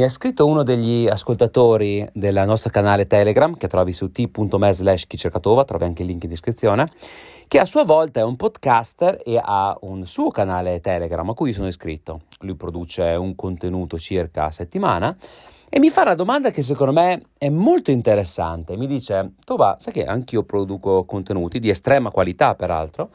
Mi ha scritto uno degli ascoltatori del nostro canale Telegram, che trovi su t.me slash chicercatova, trovi anche il link in descrizione, che a sua volta è un podcaster e ha un suo canale Telegram a cui sono iscritto. Lui produce un contenuto circa a settimana e mi fa una domanda che secondo me è molto interessante. Mi dice, Tova, sai che anch'io produco contenuti di estrema qualità peraltro,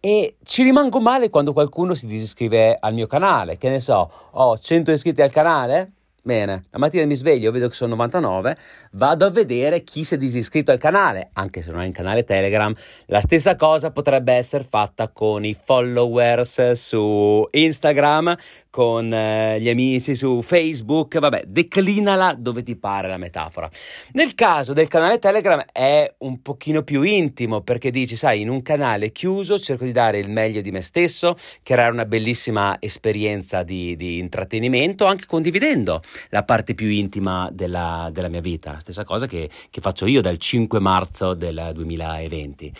e ci rimango male quando qualcuno si disiscrive al mio canale. Che ne so, ho 100 iscritti al canale? Bene, la mattina mi sveglio, vedo che sono 99, vado a vedere chi si è disiscritto al canale, anche se non è in canale Telegram. La stessa cosa potrebbe essere fatta con i followers su Instagram, con eh, gli amici su Facebook, vabbè, declinala dove ti pare la metafora. Nel caso del canale Telegram è un pochino più intimo perché dici, sai, in un canale chiuso cerco di dare il meglio di me stesso, creare una bellissima esperienza di, di intrattenimento, anche condividendo la parte più intima della, della mia vita, stessa cosa che, che faccio io dal 5 marzo del 2020.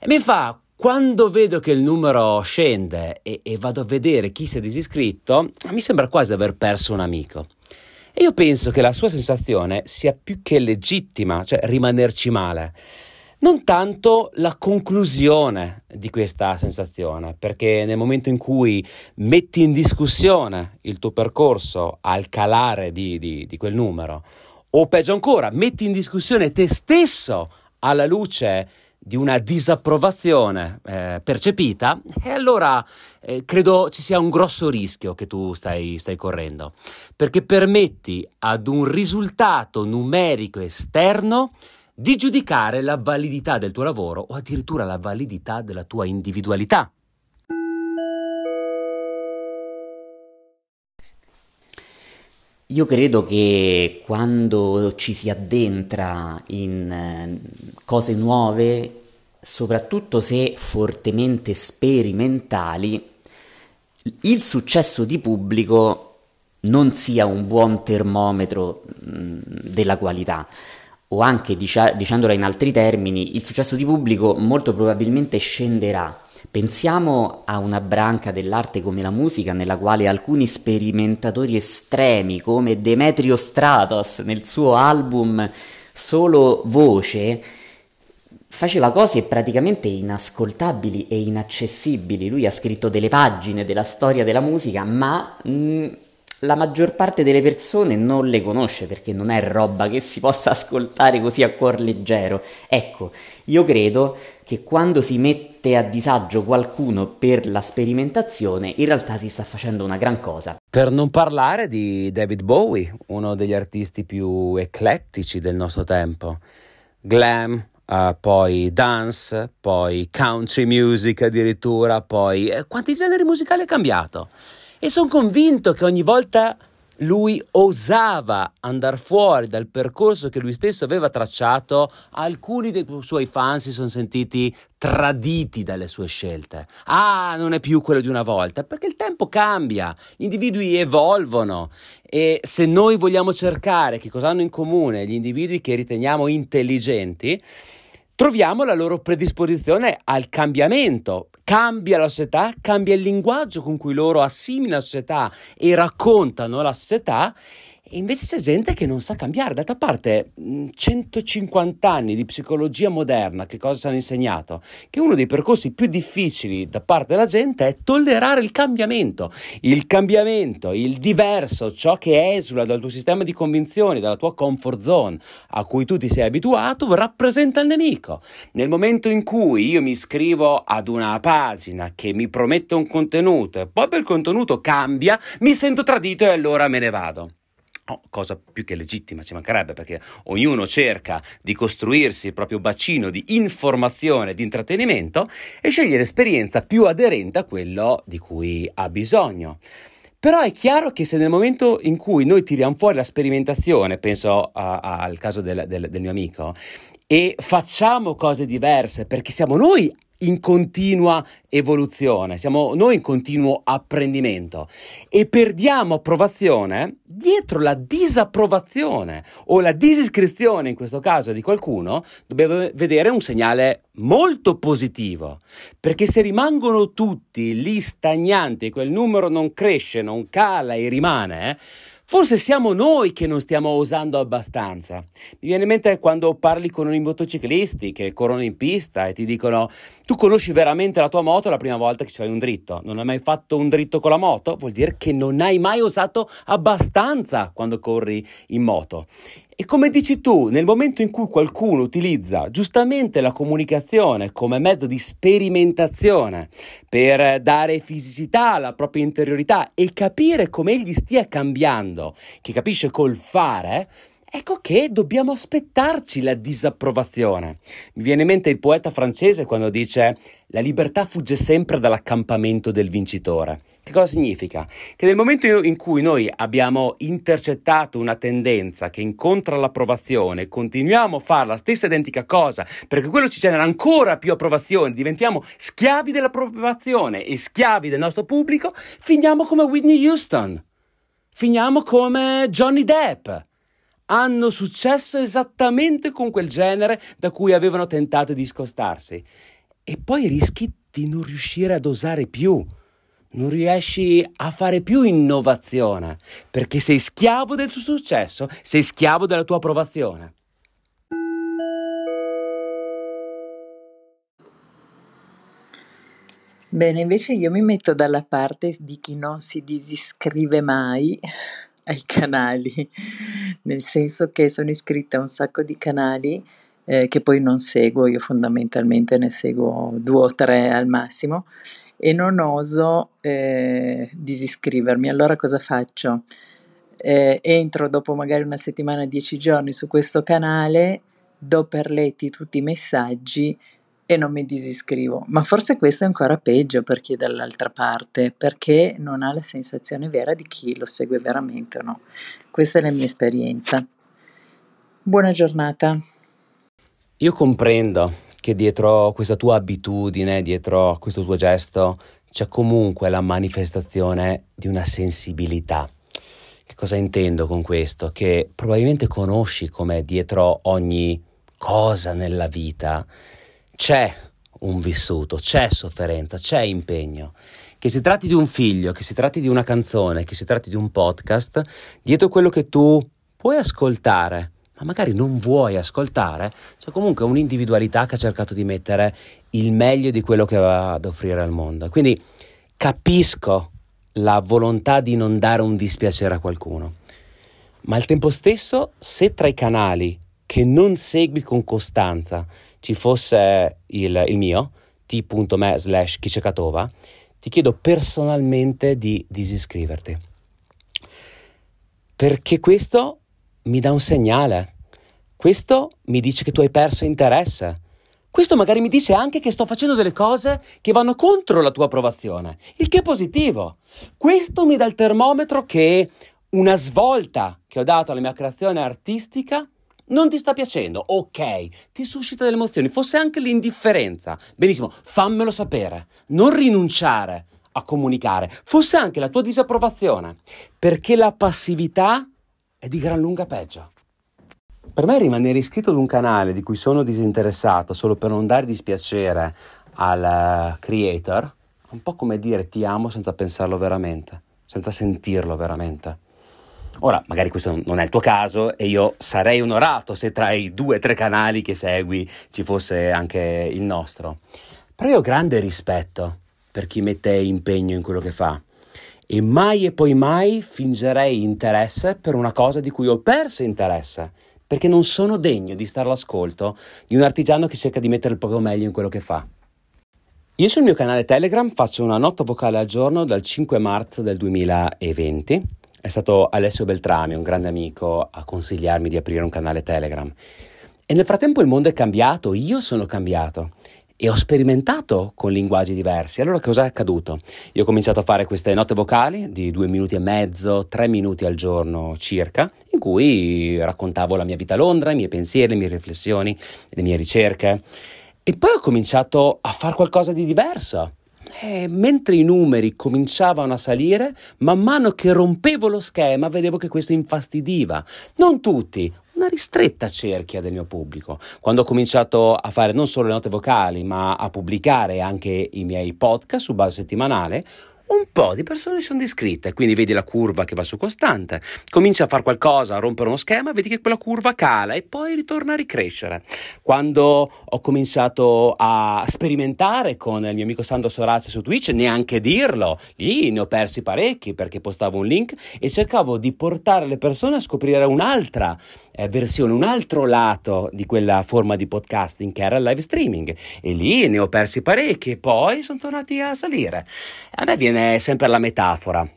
E mi fa quando vedo che il numero scende e, e, vado a vedere chi si è disiscritto, mi sembra quasi di aver perso un amico. E io penso che la sua sensazione sia più che legittima, cioè rimanerci male. Non tanto la conclusione di questa sensazione, perché nel momento in cui metti in discussione il tuo percorso al calare di, di, di quel numero, o peggio ancora, metti in discussione te stesso alla luce di una disapprovazione eh, percepita, e allora eh, credo ci sia un grosso rischio che tu stai, stai correndo, perché permetti ad un risultato numerico esterno di giudicare la validità del tuo lavoro o addirittura la validità della tua individualità. Io credo che quando ci si addentra in eh, cose nuove, soprattutto se fortemente sperimentali, il successo di pubblico non sia un buon termometro mh, della qualità. O anche dicia- dicendola in altri termini, il successo di pubblico molto probabilmente scenderà Pensiamo a una branca dell'arte come la musica nella quale alcuni sperimentatori estremi come Demetrio Stratos nel suo album Solo Voce faceva cose praticamente inascoltabili e inaccessibili. Lui ha scritto delle pagine della storia della musica, ma mh, mm, la maggior parte delle persone non le conosce perché non è roba che si possa ascoltare così a cuor leggero. Ecco, io credo che quando si mette a disagio qualcuno per la sperimentazione, in realtà si sta facendo una gran cosa. Per non parlare di David Bowie, uno degli artisti più eclettici del nostro tempo. Glam, Uh, poi dance, poi country music addirittura, poi eh, quanti generi musicali ha cambiato? E sono convinto che ogni volta lui osava andare fuori dal percorso che lui stesso aveva tracciato, alcuni dei suoi fan si sono sentiti traditi dalle sue scelte. Ah, non è più quello di una volta, perché il tempo cambia, gli individui evolvono e se noi vogliamo cercare che cosa hanno in comune gli individui che riteniamo intelligenti, troviamo la loro predisposizione al cambiamento. Cambia la società, cambia il linguaggio con cui loro assimilano la società e raccontano la società e invece c'è gente che non sa cambiare. D'altra parte, 150 anni di psicologia moderna, che cosa ci hanno insegnato? Che uno dei percorsi più difficili da parte della gente è tollerare il cambiamento. Il cambiamento, il diverso, ciò che esula dal tuo sistema di convinzioni, dalla tua comfort zone a cui tu ti sei abituato, rappresenta il nemico. Nel momento in cui io mi iscrivo ad una pagina che mi promette un contenuto e poi quel contenuto cambia, mi sento tradito e allora me ne vado. Oh, cosa più che legittima, ci mancherebbe, perché ognuno cerca di costruirsi il proprio bacino di informazione, di intrattenimento e sceglie l'esperienza più aderente a quello di cui ha bisogno. Però è chiaro che se nel momento in cui noi tiriamo fuori la sperimentazione, penso a, a, al caso del, del, del mio amico, e facciamo cose diverse perché siamo noi in continua evoluzione, siamo noi in continuo apprendimento. E perdiamo approvazione dietro la disapprovazione o la disiscrizione in questo caso di qualcuno, dobbiamo vedere un segnale molto positivo, perché se rimangono tutti lì stagnanti, quel numero non cresce, non cala e rimane, Forse siamo noi che non stiamo osando abbastanza. Mi viene in mente quando parli con i motociclisti che corrono in pista e ti dicono tu conosci veramente la tua moto la prima volta che ci fai un dritto. Non hai mai fatto un dritto con la moto? Vuol dire che non hai mai osato abbastanza quando corri in moto. E come dici tu, nel momento in cui qualcuno utilizza giustamente la comunicazione come mezzo di sperimentazione per dare fisicità alla propria interiorità e capire come egli stia cambiando, che capisce col fare, Ecco che dobbiamo aspettarci la disapprovazione. Mi viene in mente il poeta francese quando dice la libertà fugge sempre dall'accampamento del vincitore. Che cosa significa? Che nel momento in cui noi abbiamo intercettato una tendenza che incontra l'approvazione, continuiamo a fare la stessa identica cosa perché quello ci genera ancora più approvazione, diventiamo schiavi dell'approvazione e schiavi del nostro pubblico, finiamo come Whitney Houston, finiamo come Johnny Depp hanno successo esattamente con quel genere da cui avevano tentato di scostarsi. E poi rischi di non riuscire ad osare più, non riesci a fare più innovazione, perché sei schiavo del tuo successo, sei schiavo della tua approvazione. Bene, invece io mi metto dalla parte di chi non si disiscrive mai ai canali, nel senso che sono iscritta a un sacco di canali eh, che poi non seguo, io fondamentalmente ne seguo due o tre al massimo e non oso eh, disiscrivermi. Allora cosa faccio? Eh, entro dopo magari una settimana, dieci giorni su questo canale, do per letti tutti i messaggi e non mi disiscrivo. Ma forse questo è ancora peggio per chi è dall'altra parte, perché non ha la sensazione vera di chi lo segue veramente o no. Questa è la mia esperienza. Buona giornata. Io comprendo che dietro questa tua abitudine, dietro questo tuo gesto, c'è comunque la manifestazione di una sensibilità. Che cosa intendo con questo? Che probabilmente conosci come dietro ogni cosa nella vita c'è un vissuto, c'è sofferenza, c'è impegno. Che si tratti di un figlio, che si tratti di una canzone, che si tratti di un podcast, dietro quello che tu puoi ascoltare, ma magari non vuoi ascoltare, c'è comunque un'individualità che ha cercato di mettere il meglio di quello che aveva ad offrire al mondo. Quindi capisco la volontà di non dare un dispiacere a qualcuno, ma al tempo stesso, se tra i canali che non segui con costanza ci fosse il, il mio, t.me slash Kicekatova, ti chiedo personalmente di disiscriverti. Perché questo mi dà un segnale. Questo mi dice che tu hai perso interesse. Questo magari mi dice anche che sto facendo delle cose che vanno contro la tua approvazione, il che è positivo. Questo mi dà il termometro che una svolta che ho dato alla mia creazione artistica non ti sta piacendo, ok, ti suscita delle emozioni, fosse anche l'indifferenza. Benissimo, fammelo sapere. Non rinunciare a comunicare, fosse anche la tua disapprovazione, perché la passività è di gran lunga peggio. Per me rimanere iscritto ad un canale di cui sono disinteressato solo per non dare dispiacere al eh, creator, è un po' come dire ti amo senza pensarlo veramente, senza sentirlo veramente. Ora, magari questo non è il tuo caso e io sarei onorato se tra i due o tre canali che segui ci fosse anche il nostro. Però io ho grande rispetto per chi mette impegno in quello che fa e mai e poi mai fingerei interesse per una cosa di cui ho perso interesse, perché non sono degno di stare all'ascolto di un artigiano che cerca di mettere il proprio meglio in quello che fa. Io sul mio canale Telegram faccio una nota vocale al giorno dal 5 marzo del 2020 è stato Alessio Beltrami, un grande amico, a consigliarmi di aprire un canale Telegram. E nel frattempo il mondo è cambiato, io sono cambiato e ho sperimentato con linguaggi diversi. Allora cosa è accaduto? Io ho cominciato a fare queste note vocali di due minuti e mezzo, tre minuti al giorno circa, in cui raccontavo la mia vita a Londra, i miei pensieri, le mie riflessioni, le mie ricerche. E poi ho cominciato a fare qualcosa di diverso. E mentre i numeri cominciavano a salire, man mano che rompevo lo schema vedevo che questo infastidiva. Non tutti, una ristretta cerchia del mio pubblico. Quando ho cominciato a fare non solo le note vocali, ma a pubblicare anche i miei podcast su base settimanale, un po' di persone sono disiscritte, quindi vedi la curva che va su costante, comincia a fare qualcosa, a rompere uno schema, vedi che quella curva cala e poi ritorna a ricrescere. Quando ho cominciato a sperimentare con il mio amico Sandro Sorazzi su Twitch, neanche dirlo, lì ne ho persi parecchi perché postavo un link e cercavo di portare le persone a scoprire un'altra eh, versione, un altro lato di quella forma di podcasting che era il live streaming e lì ne ho persi parecchi e poi sono tornati a salire. A me viene sempre la metafora.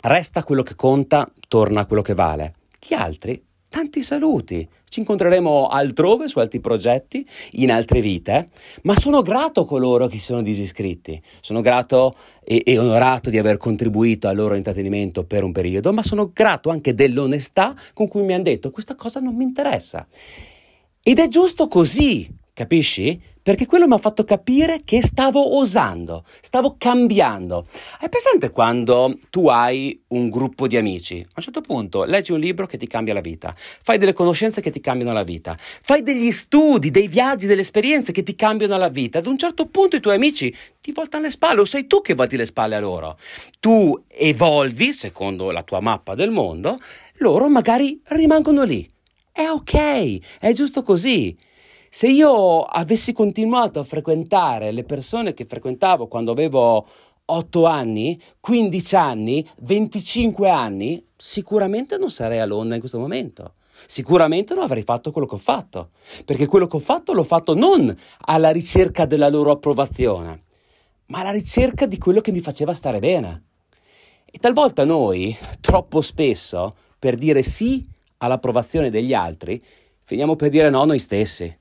Resta quello che conta, torna quello che vale. Gli altri tanti saluti. Ci incontreremo altrove su altri progetti, in altre vite, ma sono grato a coloro che si sono disiscritti. Sono grato e, e, onorato di aver contribuito al loro intrattenimento per un periodo, ma sono grato anche dell'onestà con cui mi hanno detto questa cosa non mi interessa. Ed è giusto così, capisci? Perché quello mi ha fatto capire che stavo osando, stavo cambiando. Hai presente quando tu hai un gruppo di amici? A un certo punto leggi un libro che ti cambia la vita, fai delle conoscenze che ti cambiano la vita, fai degli studi, dei viaggi, delle esperienze che ti cambiano la vita. Ad un certo punto i tuoi amici ti voltano le spalle o sei tu che volti le spalle a loro. Tu evolvi secondo la tua mappa del mondo, loro magari rimangono lì. È ok, è giusto così. Se io avessi continuato a frequentare le persone che frequentavo quando avevo 8 anni, 15 anni, 25 anni, sicuramente non sarei a Londra in questo momento. Sicuramente non avrei fatto quello che ho fatto, perché quello che ho fatto l'ho fatto non alla ricerca della loro approvazione, ma alla ricerca di quello che mi faceva stare bene. E talvolta noi, troppo spesso, per dire sì all'approvazione degli altri, finiamo per dire no noi stessi.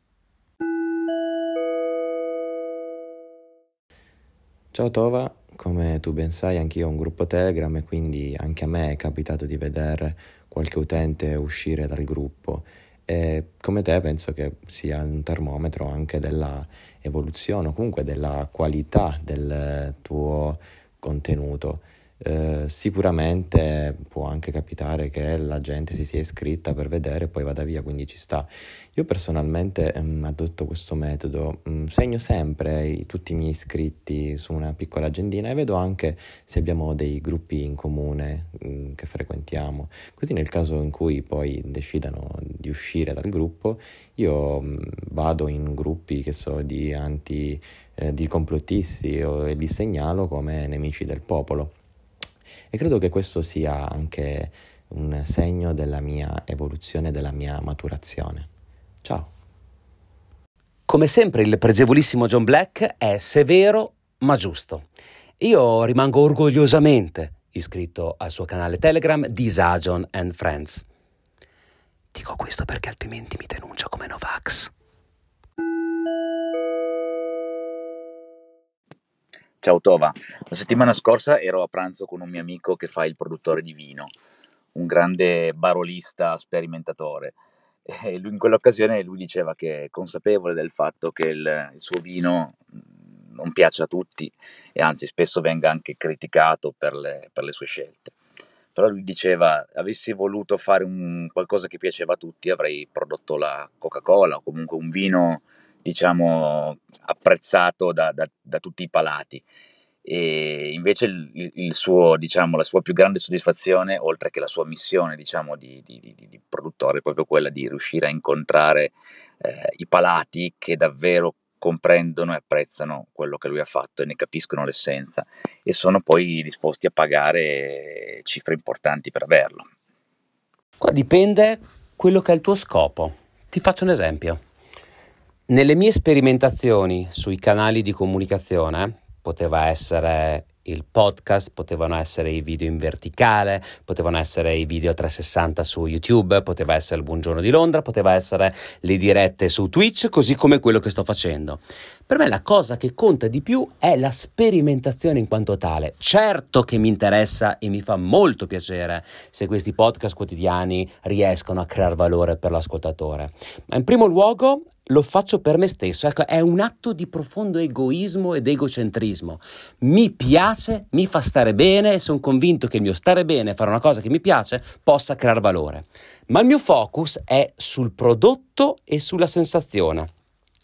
Ciao Tova, come tu ben sai anch'io ho un gruppo Telegram e quindi anche a me è capitato di vedere qualche utente uscire dal gruppo e come te penso che sia un termometro anche della evoluzione o comunque della qualità del tuo contenuto. Eh, sicuramente può anche capitare che la gente si sia iscritta per vedere e poi vada via, quindi ci sta. Io personalmente ehm, adotto questo metodo, mh, mm, segno sempre i, tutti i miei iscritti su una piccola agendina e vedo anche se abbiamo dei gruppi in comune mh, mm, che frequentiamo. Così nel caso in cui poi decidano di uscire dal gruppo, io mh, vado in gruppi che so di anti eh, di complottisti e li segnalo come nemici del popolo. E credo che questo sia anche un segno della mia evoluzione, della mia maturazione. Ciao. Come sempre il pregevolissimo John Black è severo ma giusto. Io rimango orgogliosamente iscritto al suo canale Telegram Disagion and Friends. Dico questo perché altrimenti mi denuncia come Novax. Ciao Tova, la settimana scorsa ero a pranzo con un mio amico che fa il produttore di vino, un grande barolista sperimentatore. E lui, in quell'occasione lui diceva che è consapevole del fatto che il, il suo vino mm, non piace a tutti e anzi spesso venga anche criticato per le, per le sue scelte. Però lui diceva, avessi voluto fare un, qualcosa che piaceva a tutti, avrei prodotto la Coca-Cola o comunque un vino diciamo, apprezzato da, da, da tutti i palati. E invece il, il suo, diciamo, la sua più grande soddisfazione, oltre che la sua missione diciamo, di, di, di, di produttore, è proprio quella di riuscire a incontrare eh, i palati che davvero comprendono e apprezzano quello che lui ha fatto e ne capiscono l'essenza e sono poi disposti a pagare cifre importanti per averlo. Qua dipende quello che è il tuo scopo. Ti faccio un esempio. Nelle mie sperimentazioni sui canali di comunicazione, poteva essere il podcast, potevano essere i video in verticale, potevano essere i video 360 su YouTube, poteva essere il buongiorno di Londra, poteva essere le dirette su Twitch, così come quello che sto facendo. Per me la cosa che conta di più è la sperimentazione in quanto tale. Certo che mi interessa e mi fa molto piacere se questi podcast quotidiani riescono a creare valore per l'ascoltatore, ma in primo luogo lo faccio per me stesso. Ecco, è un atto di profondo egoismo ed egocentrismo. Mi piace, mi fa stare bene e sono convinto che il mio stare bene, fare una cosa che mi piace, possa creare valore. Ma il mio focus è sul prodotto e sulla sensazione.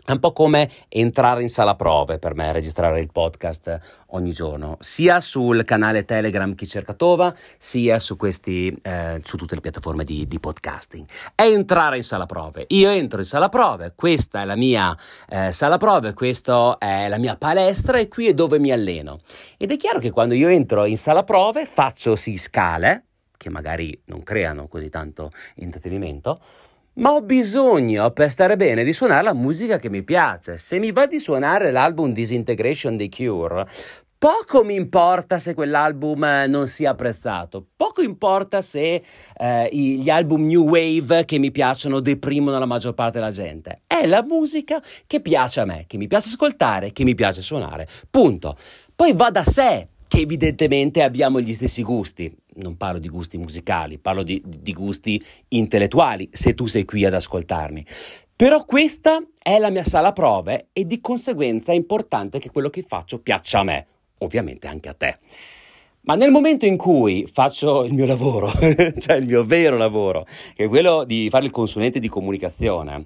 È un po' come entrare in sala prove per me, registrare il podcast ogni giorno, sia sul canale Telegram Chi cerca Tova, sia su, questi, eh, su tutte le piattaforme di, di, podcasting. È entrare in sala prove. Io entro in sala prove, questa è la mia eh, sala prove, questa è la mia palestra e qui è dove mi alleno. Ed è chiaro che quando io entro in sala prove faccio sì scale, che magari non creano così tanto intrattenimento, ma ho bisogno per stare bene di suonare la musica che mi piace. Se mi va di suonare l'album Disintegration dei Cure, Poco mi importa se quell'album eh, non sia apprezzato, poco importa se eh, gli album new wave che mi piacciono deprimono la maggior parte della gente. È la musica che piace a me, che mi piace ascoltare, che mi piace suonare. Punto. Poi va da sé che evidentemente abbiamo gli stessi gusti. Non parlo di gusti musicali, parlo di, di gusti intellettuali, se tu sei qui ad ascoltarmi. Però questa è la mia sala prove e di conseguenza è importante che quello che faccio piaccia a me, ovviamente anche a te. Ma nel momento in cui faccio il mio lavoro, cioè il mio vero lavoro, che è quello di fare il consulente di comunicazione,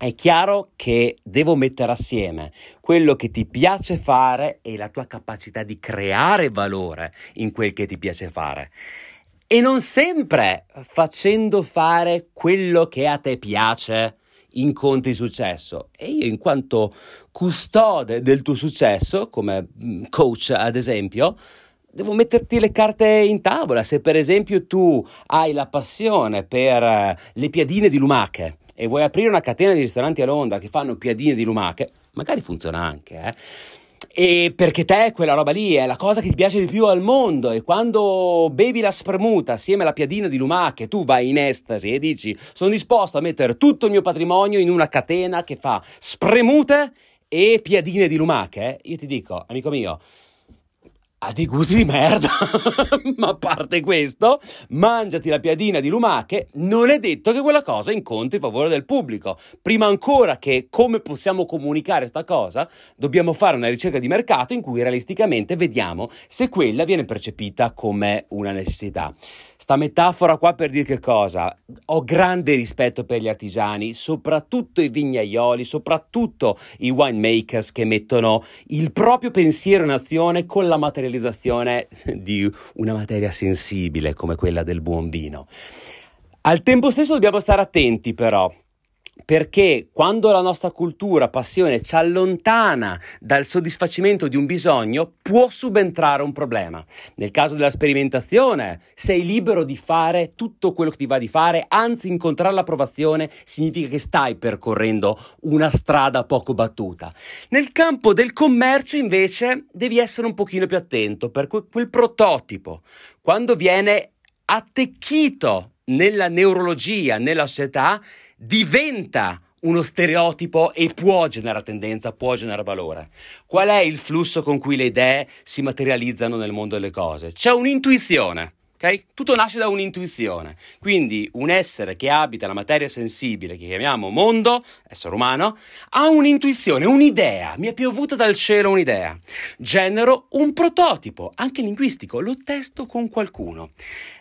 è chiaro che devo mettere assieme quello che ti piace fare e la tua capacità di creare valore in quel che ti piace fare. E non sempre facendo fare quello che a te piace incontri successo. E io, in quanto custode del tuo successo, come mm, coach ad esempio, devo metterti le carte in tavola. Se per esempio tu hai la passione per eh, le piadine di lumache, e vuoi aprire una catena di ristoranti a Londra che fanno piadine di lumache, magari funziona anche, eh? E perché te quella roba lì è la cosa che ti piace di più al mondo e quando bevi la spremuta assieme alla piadina di lumache tu vai in estasi e dici sono disposto a mettere tutto il mio patrimonio in una catena che fa spremute e piadine di lumache, io ti dico, amico mio, ha dei gusti di merda, ma a parte questo, mangiati la piadina di lumache, non è detto che quella cosa incontri il favore del pubblico. Prima ancora che come possiamo comunicare questa cosa, dobbiamo fare una ricerca di mercato in cui realisticamente vediamo se quella viene percepita come una necessità. Sta metafora qua per dire che cosa? Ho grande rispetto per gli artigiani, soprattutto i vignaioli, soprattutto i winemakers che mettono il proprio pensiero in azione con la materializzazione di una materia sensibile come quella del buon vino. Al tempo stesso dobbiamo stare attenti però perché quando la nostra cultura, passione ci allontana dal soddisfacimento di un bisogno, può subentrare un problema. Nel caso della sperimentazione, sei libero di fare tutto quello che ti va di fare, anzi incontrare l'approvazione significa che stai percorrendo una strada poco battuta. Nel campo del commercio, invece, devi essere un pochino più attento per quel prototipo. Quando viene attecchito nella neurologia, nella società, diventa uno stereotipo e può generare tendenza, può generare valore. Qual è il flusso con cui le idee si materializzano nel mondo delle cose? C'è un'intuizione. Okay? Tutto nasce da un'intuizione. Quindi un essere che abita la materia sensibile, che chiamiamo mondo, essere umano, ha un'intuizione, un'idea. Mi è piovuta dal cielo un'idea. Genero un prototipo, anche linguistico, lo testo con qualcuno.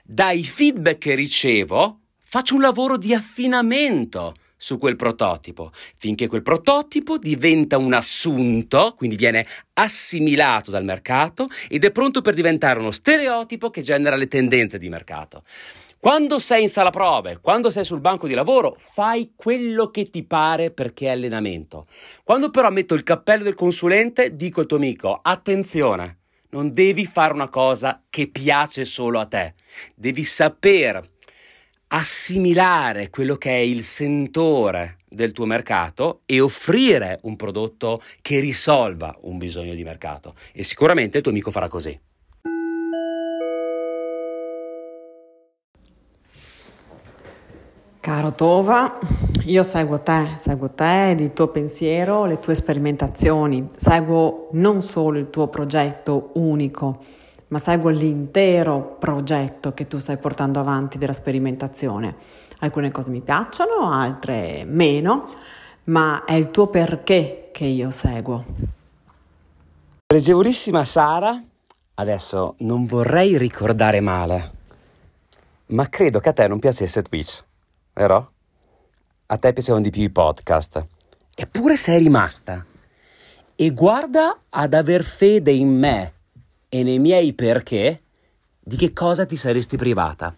Dai feedback che ricevo, faccio un lavoro di affinamento su quel prototipo, finché quel prototipo diventa un assunto, quindi viene assimilato dal mercato ed è pronto per diventare uno stereotipo che genera le tendenze di mercato. Quando sei in sala prove, quando sei sul banco di lavoro, fai quello che ti pare perché è allenamento. Quando però metto il cappello del consulente, dico al tuo amico, attenzione, non devi fare una cosa che piace solo a te, devi saper assimilare quello che è il sentore del tuo mercato e offrire un prodotto che risolva un bisogno di mercato. E sicuramente il tuo amico farà così. Caro Tova, io seguo te, seguo te il tuo pensiero, le tue sperimentazioni, seguo non solo il tuo progetto unico, ma seguo l'intero progetto che tu stai portando avanti della sperimentazione. Alcune cose mi piacciono, altre meno, ma è il tuo perché che io seguo. Pregevolissima Sara, adesso non vorrei ricordare male, ma credo che a te non piacesse Twitch, vero? A te piacevano di più i podcast Eppure sei rimasta. E guarda ad aver fede in me e nei miei perché di che cosa ti saresti privata.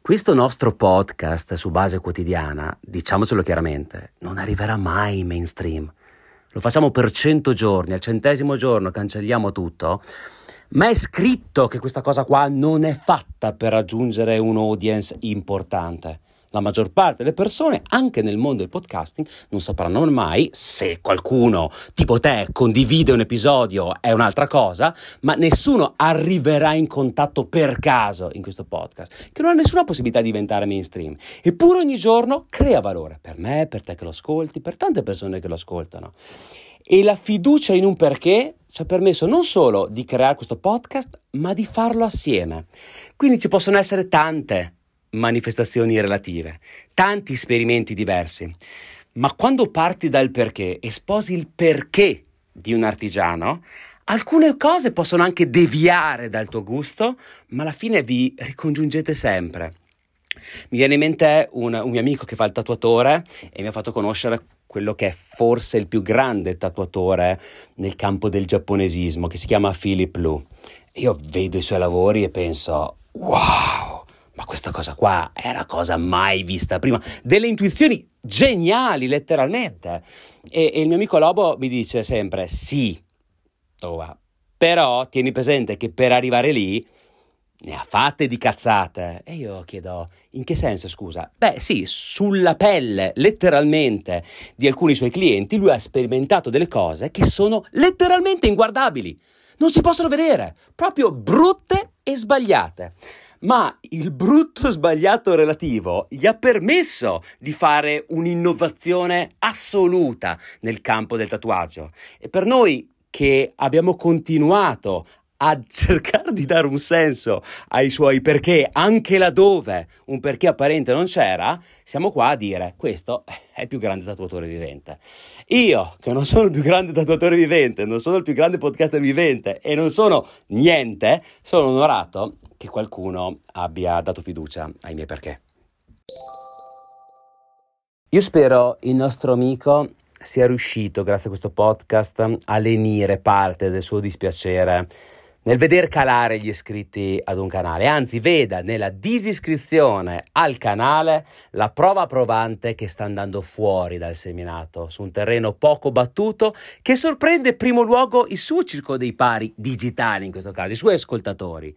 Questo nostro podcast su base quotidiana, diciamocelo chiaramente, non arriverà mai in mainstream. Lo facciamo per cento giorni, al centesimo giorno cancelliamo tutto, ma è scritto che questa cosa qua non è fatta per raggiungere un audience importante. La maggior parte delle persone, anche nel mondo del podcasting, non sapranno mai se qualcuno tipo te condivide un episodio è un'altra cosa, ma nessuno arriverà in contatto per caso in questo podcast, che non ha nessuna possibilità di diventare mainstream. Eppure ogni giorno crea valore per me, per te che lo ascolti, per tante persone che lo ascoltano. E la fiducia in un perché ci ha permesso non solo di creare questo podcast, ma di farlo assieme. Quindi ci possono essere tante manifestazioni relative, tanti esperimenti diversi. Ma quando parti dal perché e sposi il perché di un artigiano, alcune cose possono anche deviare dal tuo gusto, ma alla fine vi ricongiungete sempre. Mi viene in mente un, un, mio amico che fa il tatuatore e mi ha fatto conoscere quello che è forse il più grande tatuatore nel campo del giapponesismo, che si chiama Philip Lu. Io vedo i suoi lavori e penso, wow! Ma questa cosa qua una cosa mai vista prima, delle intuizioni geniali letteralmente. E, e il mio amico Lobo mi dice sempre sì, Tova, però tieni presente che per arrivare lì ne ha fatte di cazzate. E io chiedo, in che senso scusa? Beh sì, sulla pelle, letteralmente, di alcuni suoi clienti lui ha sperimentato delle cose che sono letteralmente inguardabili. Non si possono vedere, proprio brutte e sbagliate ma il brutto sbagliato relativo gli ha permesso di fare un'innovazione assoluta nel campo del tatuaggio. E per noi che abbiamo continuato a cercare di dare un senso ai suoi perché, anche laddove un perché apparente non c'era, siamo qua a dire questo è il più grande tatuatore vivente. Io, che non sono il più grande tatuatore vivente, non sono il più grande podcaster vivente e non sono niente, sono onorato che qualcuno abbia dato fiducia ai miei perché. Io spero il nostro amico sia riuscito, grazie a questo podcast, a lenire parte del suo dispiacere nel veder calare gli iscritti ad un canale, anzi veda nella disiscrizione al canale la prova provante che sta andando fuori dal seminato, su un terreno poco battuto che sorprende in primo luogo il suo circo dei pari digitali, in questo caso, i suoi ascoltatori.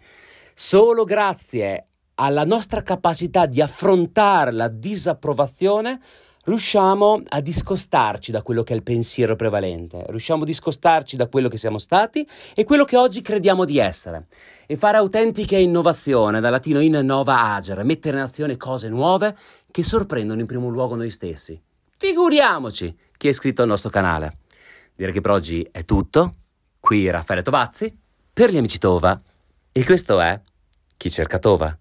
Solo grazie alla nostra capacità di affrontare la disapprovazione riusciamo a discostarci da quello che è il pensiero prevalente, riusciamo a discostarci da quello che siamo stati e quello che oggi crediamo di essere e fare autentica innovazione, da latino in nova agere, mettere in azione cose nuove che sorprendono in primo luogo noi stessi. Figuriamoci chi è iscritto al nostro canale. Direi che per oggi è tutto. Qui Raffaele Tovazzi per gli amici Tova e questo è Chi cerca Tova.